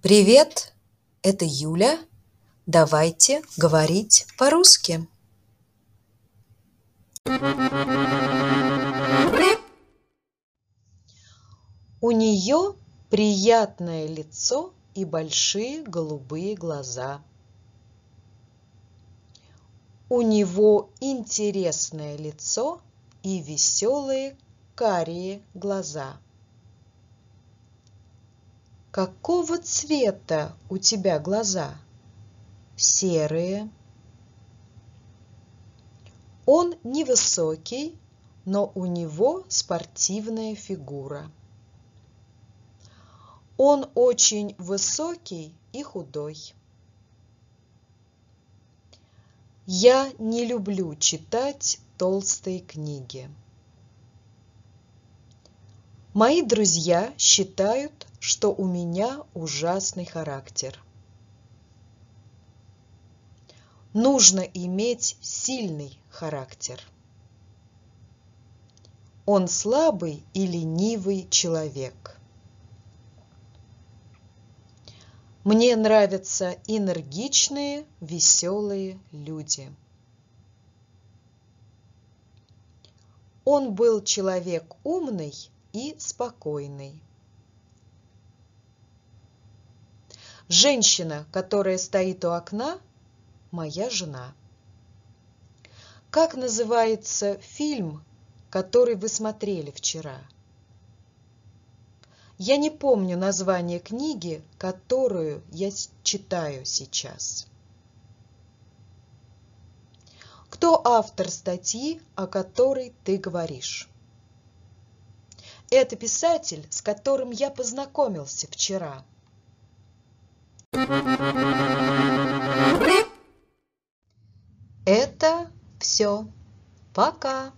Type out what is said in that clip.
Привет, это Юля. Давайте говорить по-русски. У нее приятное лицо и большие голубые глаза. У него интересное лицо и веселые карие глаза. Какого цвета у тебя глаза? Серые. Он невысокий, но у него спортивная фигура. Он очень высокий и худой. Я не люблю читать толстые книги. Мои друзья считают, что у меня ужасный характер. Нужно иметь сильный характер. Он слабый и ленивый человек. Мне нравятся энергичные, веселые люди. Он был человек умный и спокойный. Женщина, которая стоит у окна, моя жена. Как называется фильм, который вы смотрели вчера? Я не помню название книги, которую я читаю сейчас. Кто автор статьи, о которой ты говоришь? Это писатель, с которым я познакомился вчера. Это все. Пока.